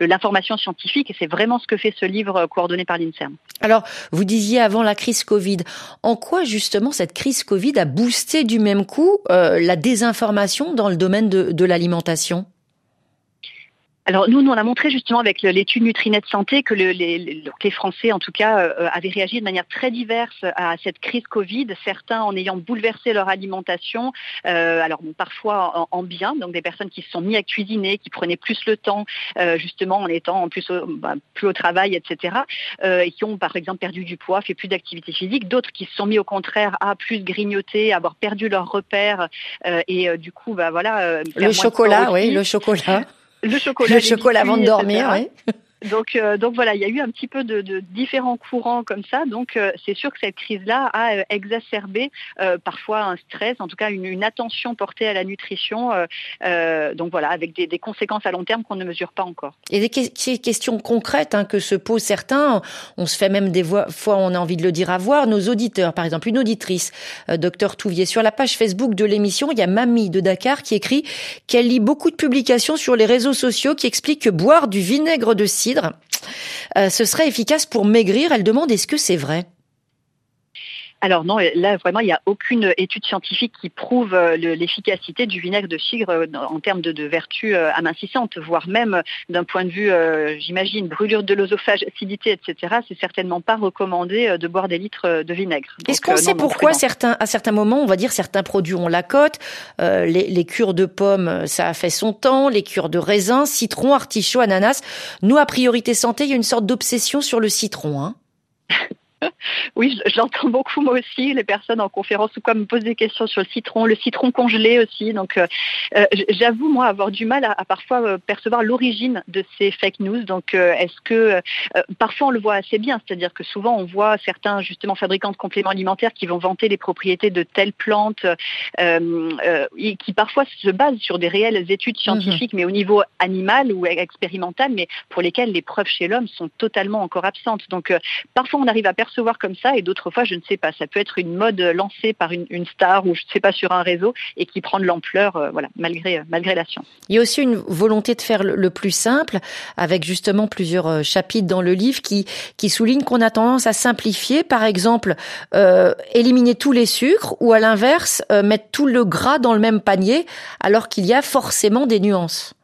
l'information scientifique. Et c'est vraiment ce que fait ce livre coordonné par l'INSERM. Alors, vous disiez avant la crise Covid, en quoi justement cette crise Covid a boosté du même coup euh, la désinformation dans le domaine de l'alimentation? Alors nous, nous, on a montré justement avec l'étude Nutrinet Santé que le, les, les, Français, en tout cas, euh, avaient réagi de manière très diverse à cette crise Covid. Certains en ayant bouleversé leur alimentation, euh, alors parfois en, bien, donc des personnes qui se sont mis à cuisiner, qui prenaient plus le temps, euh, justement en étant en plus bah, plus au travail, etc. et qui ont par exemple perdu du poids, fait plus d'activité physique. D'autres qui se sont mis au contraire à plus grignoter, à avoir perdu leurs repères et du coup, bah voilà. le chocolat, oui, le chocolat. Le chocolat. Le chocolat avant de dormir, oui. Donc, euh, donc voilà, il y a eu un petit peu de, différents courants comme ça. Donc euh, c'est sûr que cette crise-là a euh, exacerbé parfois un stress, en tout cas une, attention portée à la nutrition. donc voilà, avec des, des, conséquences à long terme qu'on ne mesure pas encore. Et des questions concrètes hein, que se posent certains. On se fait même des fois, on a envie de le dire à voir, nos auditeurs. Par exemple, une auditrice, docteur Touvier, sur la page Facebook de l'émission, il y a Mamie de Dakar qui écrit qu'elle lit beaucoup de publications sur les réseaux sociaux qui expliquent que boire du vinaigre de cidre euh, ce serait efficace pour maigrir. Elle demande est-ce que c'est vrai? Alors non, là vraiment, il n'y a aucune étude scientifique qui prouve euh, l'efficacité du vinaigre de cidre euh, en termes de, de vertus amincissantes, voire même d'un point de vue, j'imagine, brûlure de l'osophage, acidité, etc. C'est certainement pas recommandé de boire des litres de vinaigre. Est-ce qu'on sait pourquoi certains, à certains moments, on va dire certains produits ont la cote, les, les, cures de pommes, ça a fait son temps, les cures de raisin, citron, artichaut, ananas. Nous, à priorité santé, il y a une sorte d'obsession sur le citron. Hein [laughs] [laughs] Oui, je, l'entends beaucoup moi aussi. Les personnes en conférence ou quoi me posent des questions sur le citron, le citron congelé aussi. Donc, euh, euh, j'avoue moi avoir du mal à, parfois euh, percevoir l'origine de ces fake news. Donc, est-ce que parfois on le voit assez bien, c'est-à-dire que souvent on voit certains justement fabricants de compléments alimentaires qui vont vanter les propriétés de telles plantes, qui parfois se basent sur des réelles études mhm. scientifiques, mais au niveau animal ou expérimental, mais pour lesquelles les preuves chez l'homme sont totalement encore absentes. Donc, parfois on arrive à percevoir comme ça et d'autres fois, je ne sais pas. Ça peut être une mode lancée par une, star ou je ne sais pas sur un réseau et qui prend de l'ampleur, euh, voilà, malgré euh, malgré la science. Il y a aussi une volonté de faire le, plus simple, avec justement plusieurs euh, chapitres dans le livre qui qui soulignent qu'on a tendance à simplifier, par exemple, éliminer tous les sucres ou à l'inverse mettre tout le gras dans le même panier, alors qu'il y a forcément des nuances.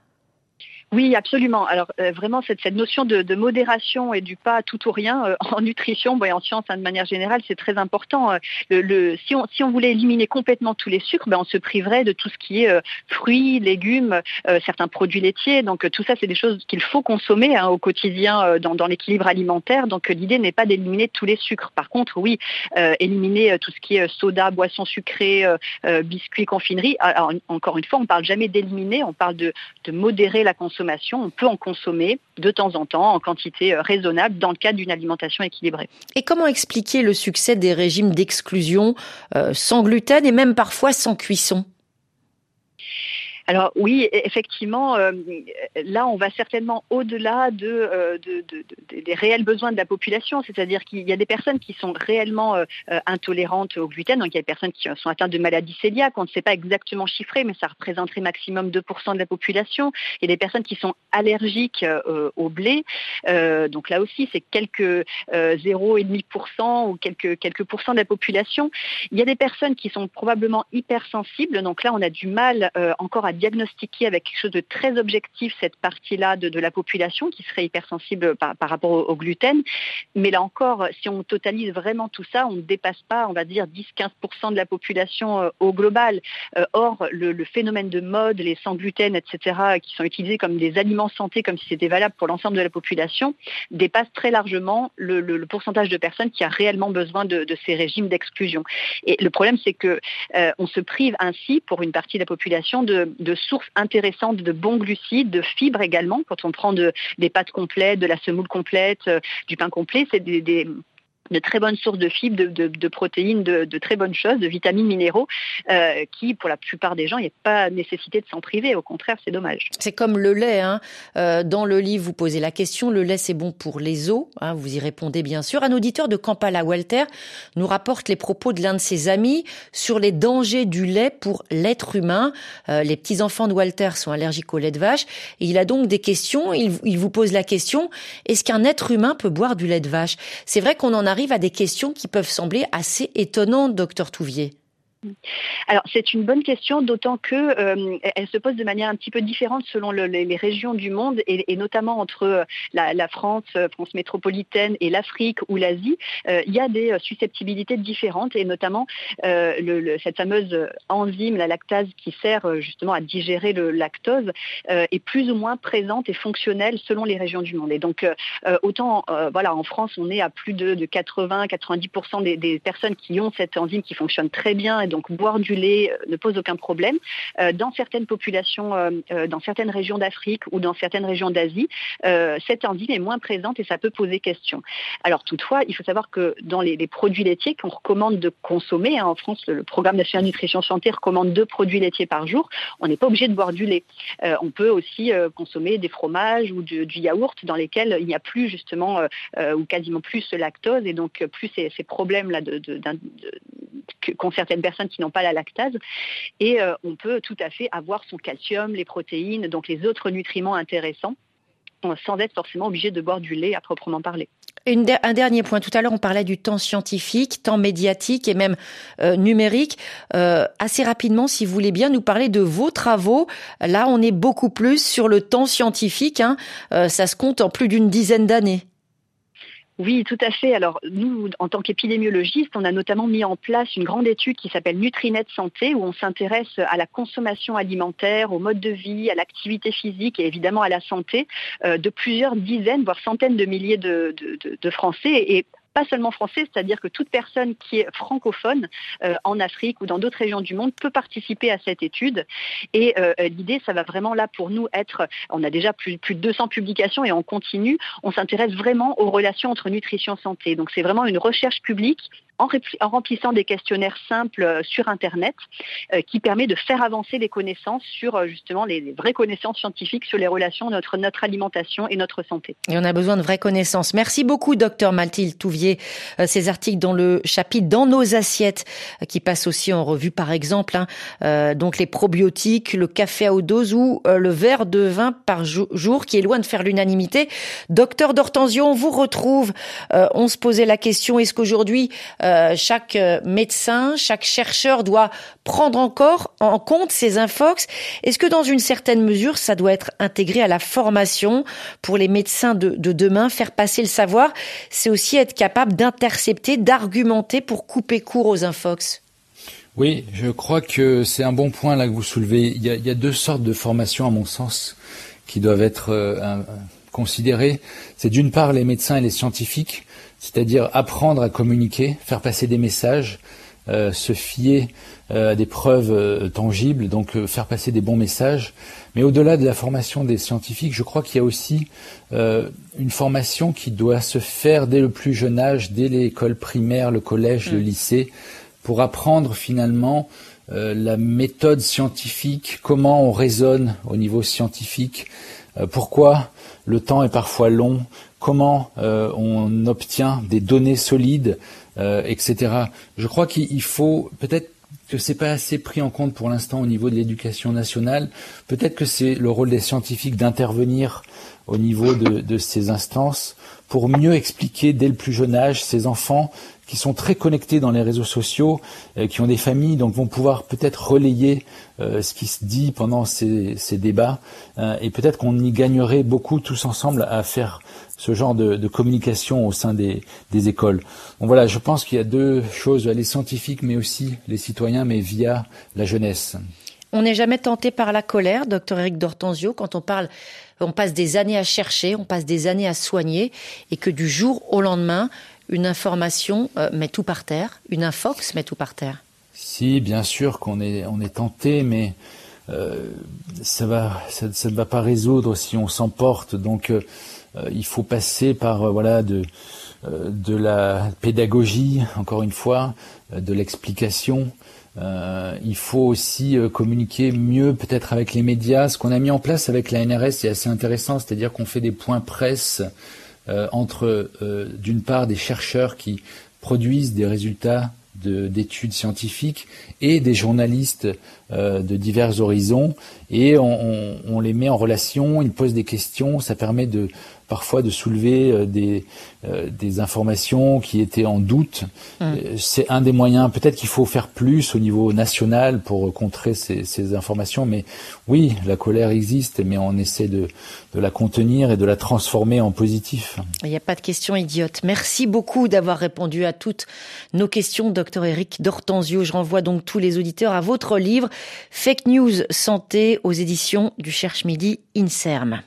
Oui, absolument. Alors euh, vraiment, cette, notion de, modération et du pas tout ou rien euh, [laughs] en nutrition et en science hein, de manière générale, c'est très important. Euh, si, on, voulait éliminer complètement tous les sucres, ben, on se priverait de tout ce qui est fruits, légumes, certains produits laitiers. Donc tout ça, c'est des choses qu'il faut consommer hein, au quotidien dans, l'équilibre alimentaire. Donc l'idée n'est pas d'éliminer tous les sucres. Par contre, oui, éliminer tout ce qui est soda, boissons sucrées, biscuits, confineries. Alors, encore une fois, on parle jamais d'éliminer, on parle de modérer la consommation on peut en consommer de temps en temps en quantité euh, raisonnable dans le cadre d'une alimentation équilibrée. Et comment expliquer le succès des régimes d'exclusion euh, sans gluten et même parfois sans cuisson? Alors oui, e-, effectivement, euh, là, on va certainement au-delà euh, de, des réels besoins de la population, c'est-à-dire qu'il y a des personnes qui sont réellement euh, intolérantes au gluten, donc il y a des personnes qui sont atteintes de maladies cœliaques, on ne sait pas exactement chiffrer, mais ça représenterait maximum 2% de la population. Il y a des personnes qui sont allergiques au blé, donc là aussi, c'est quelques 0,5% ou quelques, quelques pourcents de la population. Il y a des personnes qui sont probablement hypersensibles, donc là, on a du mal encore à diagnostiquer avec quelque chose de très objectif cette partie-là de, la population qui serait hypersensible par, par rapport au, gluten. Mais là encore, si on totalise vraiment tout ça, on ne dépasse pas, on va dire, 10-15% de la population euh, au global. Euh, or, le, phénomène de mode, les sans gluten, etc., qui sont utilisés comme des aliments santé, comme si c'était valable pour l'ensemble de la population, dépasse très largement le, pourcentage de personnes qui a réellement besoin de, ces régimes d'exclusion. Et le problème, c'est que euh, on se prive ainsi, pour une partie de la population, de, de sources intéressantes de bons glucides, de fibres également. Quand on prend des pâtes complètes, de la semoule complète, euh, du pain complet, c'est des de très bonnes sources de fibres, de, protéines, de, très bonnes choses, de vitamines, minéraux, euh, qui, pour la plupart des gens, il n'y a pas nécessité de s'en priver. Au contraire, c'est dommage. C'est comme le lait. Hein. Euh, dans le livre, vous posez la question, le lait, c'est bon pour les os. Hein, vous y répondez bien sûr. Un auditeur de Kampala, Walter, nous rapporte les propos de l'un de ses amis sur les dangers du lait pour l'être humain. Euh, les petits-enfants de Walter sont allergiques au lait de vache. Et il a donc des questions. Il, il vous pose la question, est-ce qu'un être humain peut boire du lait de vache? C'est vrai qu'on en a arrive à des questions qui peuvent sembler assez étonnantes, docteur Touvier. Alors c'est une bonne question, d'autant que euh, elle se pose de manière un petit peu différente selon les, régions du monde et, notamment entre euh, la, France, euh, France métropolitaine et l'Afrique ou l'Asie, il y a des susceptibilités différentes et notamment cette fameuse enzyme, la lactase, qui sert justement à digérer le lactose, est plus ou moins présente et fonctionnelle selon les régions du monde. Et donc autant voilà en France on est à plus de, 80-90% des, des, personnes qui ont cette enzyme qui fonctionne très bien donc boire du lait euh, ne pose aucun problème. Euh, dans certaines populations, euh, dans certaines régions d'Afrique ou dans certaines régions d'Asie, cette enzyme est moins présente et ça peut poser question. Alors toutefois, il faut savoir que dans les, produits laitiers qu'on recommande de consommer, hein, en France, le, programme national nutrition santé recommande deux produits laitiers par jour, on n'est pas obligé de boire du lait. on peut aussi consommer des fromages ou du, yaourt dans lesquels il n'y a plus justement ou quasiment plus ce lactose et donc plus ces, problèmes là qu'ont certaines personnes qui n'ont pas la lactase. Et euh, on peut tout à fait avoir son calcium, les protéines, donc les autres nutriments intéressants euh, sans être forcément obligé de boire du lait à proprement parler. un dernier point. Tout à l'heure, on parlait du temps scientifique, temps médiatique et même euh, numérique. assez rapidement, si vous voulez bien nous parler de vos travaux. Là, on est beaucoup plus sur le temps scientifique. Hein. ça se compte en plus d'une dizaine d'années. Oui, tout à fait. Alors nous, en tant qu'épidémiologistes, on a notamment mis en place une grande étude qui s'appelle Nutrinet Santé, où on s'intéresse à la consommation alimentaire, au mode de vie, à l'activité physique et évidemment à la santé euh, de plusieurs dizaines, voire centaines de milliers de, Français. Pas seulement français, c'est-à-dire que toute personne qui est francophone en Afrique ou dans d'autres régions du monde peut participer à cette étude. Et l'idée, ça va vraiment là pour nous être, on a déjà plus, de 200 publications et on continue, on s'intéresse vraiment aux relations entre nutrition santé. Donc c'est vraiment une recherche publique en, remplissant des questionnaires simples euh, sur Internet euh, qui permet de faire avancer les connaissances sur euh, justement les, vraies connaissances scientifiques sur les relations entre notre alimentation et notre santé. Et on a besoin de vraies connaissances. Merci beaucoup, docteur Mathilde Touvier. Ces articles dans le chapitre Dans nos assiettes qui passent aussi en revue, par exemple, hein, donc les probiotiques, le café à haute dose ou le verre de vin par jour qui est loin de faire l'unanimité. Docteur D'Hortensio, on vous retrouve. on se posait la question, est-ce qu'aujourd'hui, euh, chaque euh, médecin, chaque chercheur doit prendre encore en compte ces infox. Est-ce que dans une certaine mesure, ça doit être intégré à la formation pour les médecins de, de demain, faire passer le savoir? C'est aussi être capable d'intercepter, d'argumenter pour couper court aux infox? Oui, je crois que c'est un bon point là que vous soulevez. Il y, a, il y a deux sortes de formations, à mon sens, qui doivent être euh, considérées. C'est d'une part les médecins et les scientifiques c'est-à-dire apprendre à communiquer, faire passer des messages, euh, se fier euh, à des preuves euh, tangibles, donc faire passer des bons messages. Mais au-delà de la formation des scientifiques, je crois qu'il y a aussi une formation qui doit se faire dès le plus jeune âge, dès l'école primaire, le collège, le mm. lycée, pour apprendre finalement la méthode scientifique, comment on raisonne au niveau scientifique, pourquoi le temps est parfois long, comment euh, on obtient des données solides, euh, etc. Je crois qu'il faut peut-être que c'est pas assez pris en compte pour l'instant au niveau de l'éducation nationale. Peut-être que c'est le rôle des scientifiques d'intervenir au niveau de, de, ces instances pour mieux expliquer dès le plus jeune âge ces enfants qui sont très connectés dans les réseaux sociaux, euh, qui ont des familles, donc vont pouvoir peut-être relayer euh, ce qui se dit pendant ces, ces débats, euh, et peut-être qu'on y gagnerait beaucoup tous ensemble à faire ce genre de, de communication au sein des, des écoles. Bon voilà, je pense qu'il y a deux choses, les scientifiques, mais aussi les citoyens, mais via la jeunesse. On n'est jamais tenté par la colère, docteur Eric D'Ortenzio, quand on parle, on passe des années à chercher, on passe des années à soigner, et que du jour au lendemain, une information euh, met tout par terre, une infox met tout par terre. Si, bien sûr qu'on est, tenté, mais euh, ça, ne va pas résoudre si on s'emporte. Donc, euh, il faut passer par voilà de de la pédagogie, encore une fois, de l'explication. Il faut aussi communiquer mieux peut-être avec les médias. Ce qu'on a mis en place avec la NRS, c'est assez intéressant, c'est-à-dire qu'on fait des points presse euh, entre, euh, d'une part, des chercheurs qui produisent des résultats d'études scientifiques et des journalistes euh, de divers horizons et on, on, les met en relation, ils posent des questions, ça permet de parfois de soulever euh, des, euh, des informations qui étaient en doute. Mmh. Euh, c'est un des moyens. Peut-être qu'il faut faire plus au niveau national pour contrer ces, ces, informations. Mais oui, la colère existe, mais on essaie de, de la contenir et de la transformer en positif. Il n'y a pas de questions idiotes. Merci beaucoup d'avoir répondu à toutes nos questions, docteur Eric D'Hortensio. Je renvoie donc tous les auditeurs à votre livre Fake News Santé aux éditions du Cherche Midi INSERM.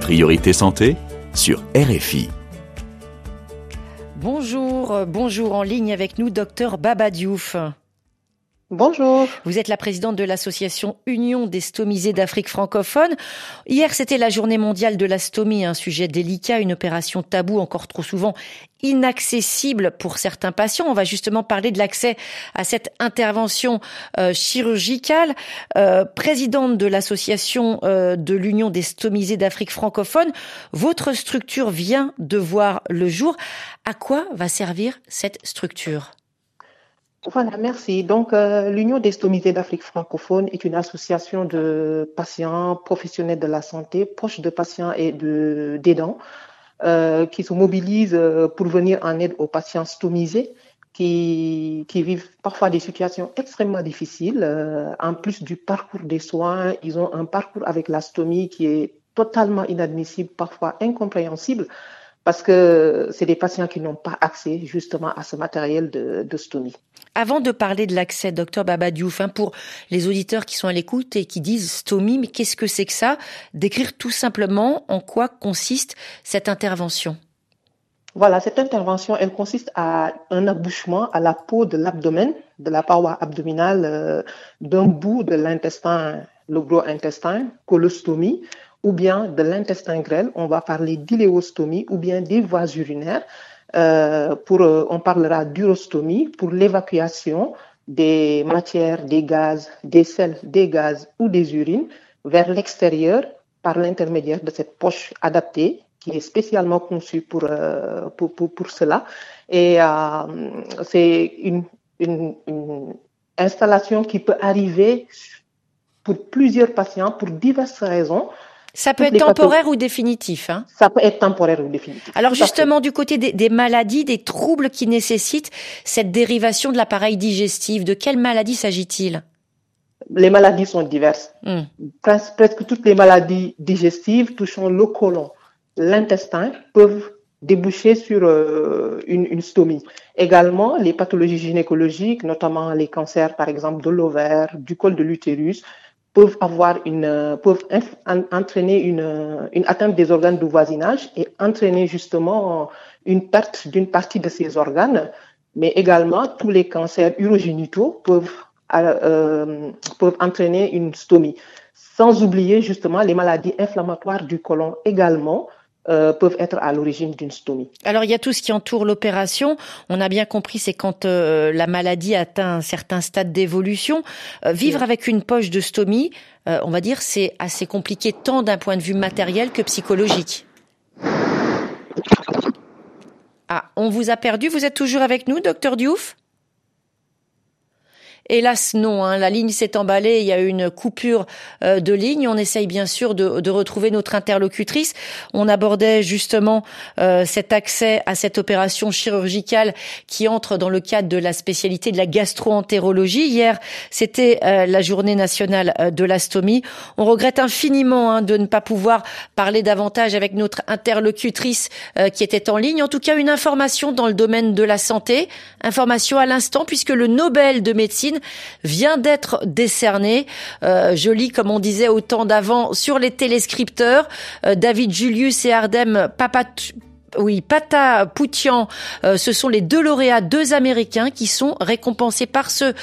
Priorité santé sur RFI. Bonjour, euh, bonjour en ligne avec nous, docteur Baba Diouf. Bonjour. Vous êtes la présidente de l'association Union des stomisés d'Afrique francophone. Hier, c'était la journée mondiale de la stomie, un sujet délicat, une opération taboue encore trop souvent inaccessible pour certains patients. On va justement parler de l'accès à cette intervention euh, chirurgicale. Euh, présidente de l'association euh, de l'Union des stomisés d'Afrique francophone, votre structure vient de voir le jour. À quoi va servir cette structure? Voilà, merci. Donc, euh, l'Union des stomisés d'Afrique francophone est une association de patients professionnels de la santé, proches de patients et de d'aidants, euh, qui se mobilisent euh, pour venir en aide aux patients stomisés qui, qui vivent parfois des situations extrêmement difficiles. Euh, en plus du parcours des soins, ils ont un parcours avec la stomie qui est totalement inadmissible, parfois incompréhensible parce que c'est des patients qui n'ont pas accès justement à ce matériel de, de stomie. Avant de parler de l'accès, docteur Babadiouf, hein, pour les auditeurs qui sont à l'écoute et qui disent stomie, mais qu'est-ce que c'est que ça? Décrire tout simplement en quoi consiste cette intervention. Voilà, cette intervention, elle consiste à un abouchement à la peau de l'abdomen, de la paroi abdominale, euh, d'un bout de l'intestin, le gros intestin, colostomie, ou bien de l'intestin grêle, on va parler d'iléostomie, ou bien des voies urinaires. Euh, pour, euh, on parlera d'urostomie pour l'évacuation des matières, des gaz, des sels, des gaz ou des urines vers l'extérieur par l'intermédiaire de cette poche adaptée qui est spécialement conçue pour, euh, pour, pour, cela. Et c'est une, une, installation qui peut arriver pour plusieurs patients pour diverses raisons. Ça peut être temporaire ou définitif. Hein Ça peut être temporaire ou définitif. Alors justement, du côté des, des, maladies, des troubles qui nécessitent cette dérivation de l'appareil digestif, de quelles maladies s'agit-il? Les maladies sont diverses. Hmm. Presque, presque toutes les maladies digestives touchant le côlon, l'intestin peuvent déboucher sur euh, une, une, stomie. Également, les pathologies gynécologiques, notamment les cancers, par exemple, de l'ovaire, du col de l'utérus, peuvent avoir une, peuvent entraîner une, une atteinte des organes de voisinage et entraîner justement une perte d'une partie de ces organes. Mais également, tous les cancers urogénitaux peuvent, euh, peuvent entraîner une stomie. Sans oublier justement les maladies inflammatoires du côlon également, euh, peuvent être à l'origine d'une stomie. Alors il y a tout ce qui entoure l'opération. On a bien compris, c'est quand euh, la maladie atteint un certain stade d'évolution. Euh, vivre oui. avec une poche de stomie, euh, on va dire, c'est assez compliqué tant d'un point de vue matériel que psychologique. Ah, on vous a perdu. Vous êtes toujours avec nous, docteur Diouf? Hélas, non. Hein, la ligne s'est emballée. Il y a eu une coupure euh, de ligne. On essaye bien sûr de, de, retrouver notre interlocutrice. On abordait justement euh, cet accès à cette opération chirurgicale qui entre dans le cadre de la spécialité de la gastro-entérologie. Hier, c'était euh, la journée nationale euh, de l'astomie. On regrette infiniment hein, de ne pas pouvoir parler davantage avec notre interlocutrice qui était en ligne. En tout cas, une information dans le domaine de la santé. Information à l'instant puisque le Nobel de médecine vient d'être décerné. Euh, je lis, comme on disait au temps d'avant, sur les téléscripteurs, euh, David Julius et Ardem Papat oui, Pata Poutian, euh, ce sont les deux lauréats, deux Américains qui sont récompensés par ce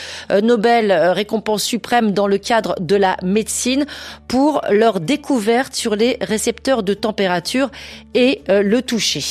Nobel, récompense suprême dans le cadre de la médecine, pour leur découverte sur les récepteurs de température et le toucher.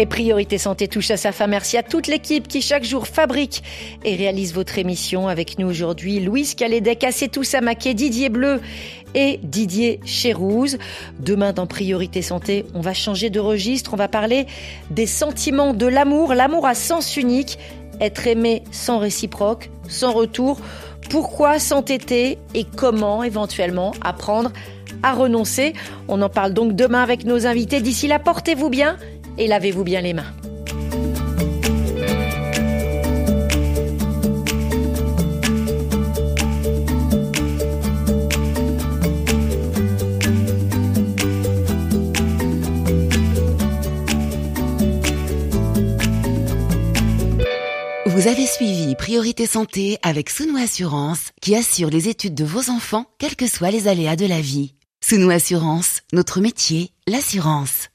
Et Priorité Santé touche à sa fin. Merci à toute l'équipe qui chaque jour fabrique et réalise votre émission. Avec nous aujourd'hui, Louise Calédec, Assetou Samaké, Didier Bleu et Didier Chérouz. Demain, dans Priorité Santé, on va changer de registre. On va parler des sentiments de l'amour, l'amour à sens unique, être aimé sans réciproque, sans retour. Pourquoi s'entêter et comment éventuellement apprendre à renoncer? On en parle donc demain avec nos invités. D'ici là, portez-vous bien et lavez-vous bien les mains. Vous avez suivi Priorité Santé avec Sounou Assurance qui assure les études de vos enfants, quels que soient les aléas de la vie. Sounou Assurance, notre métier, l'assurance.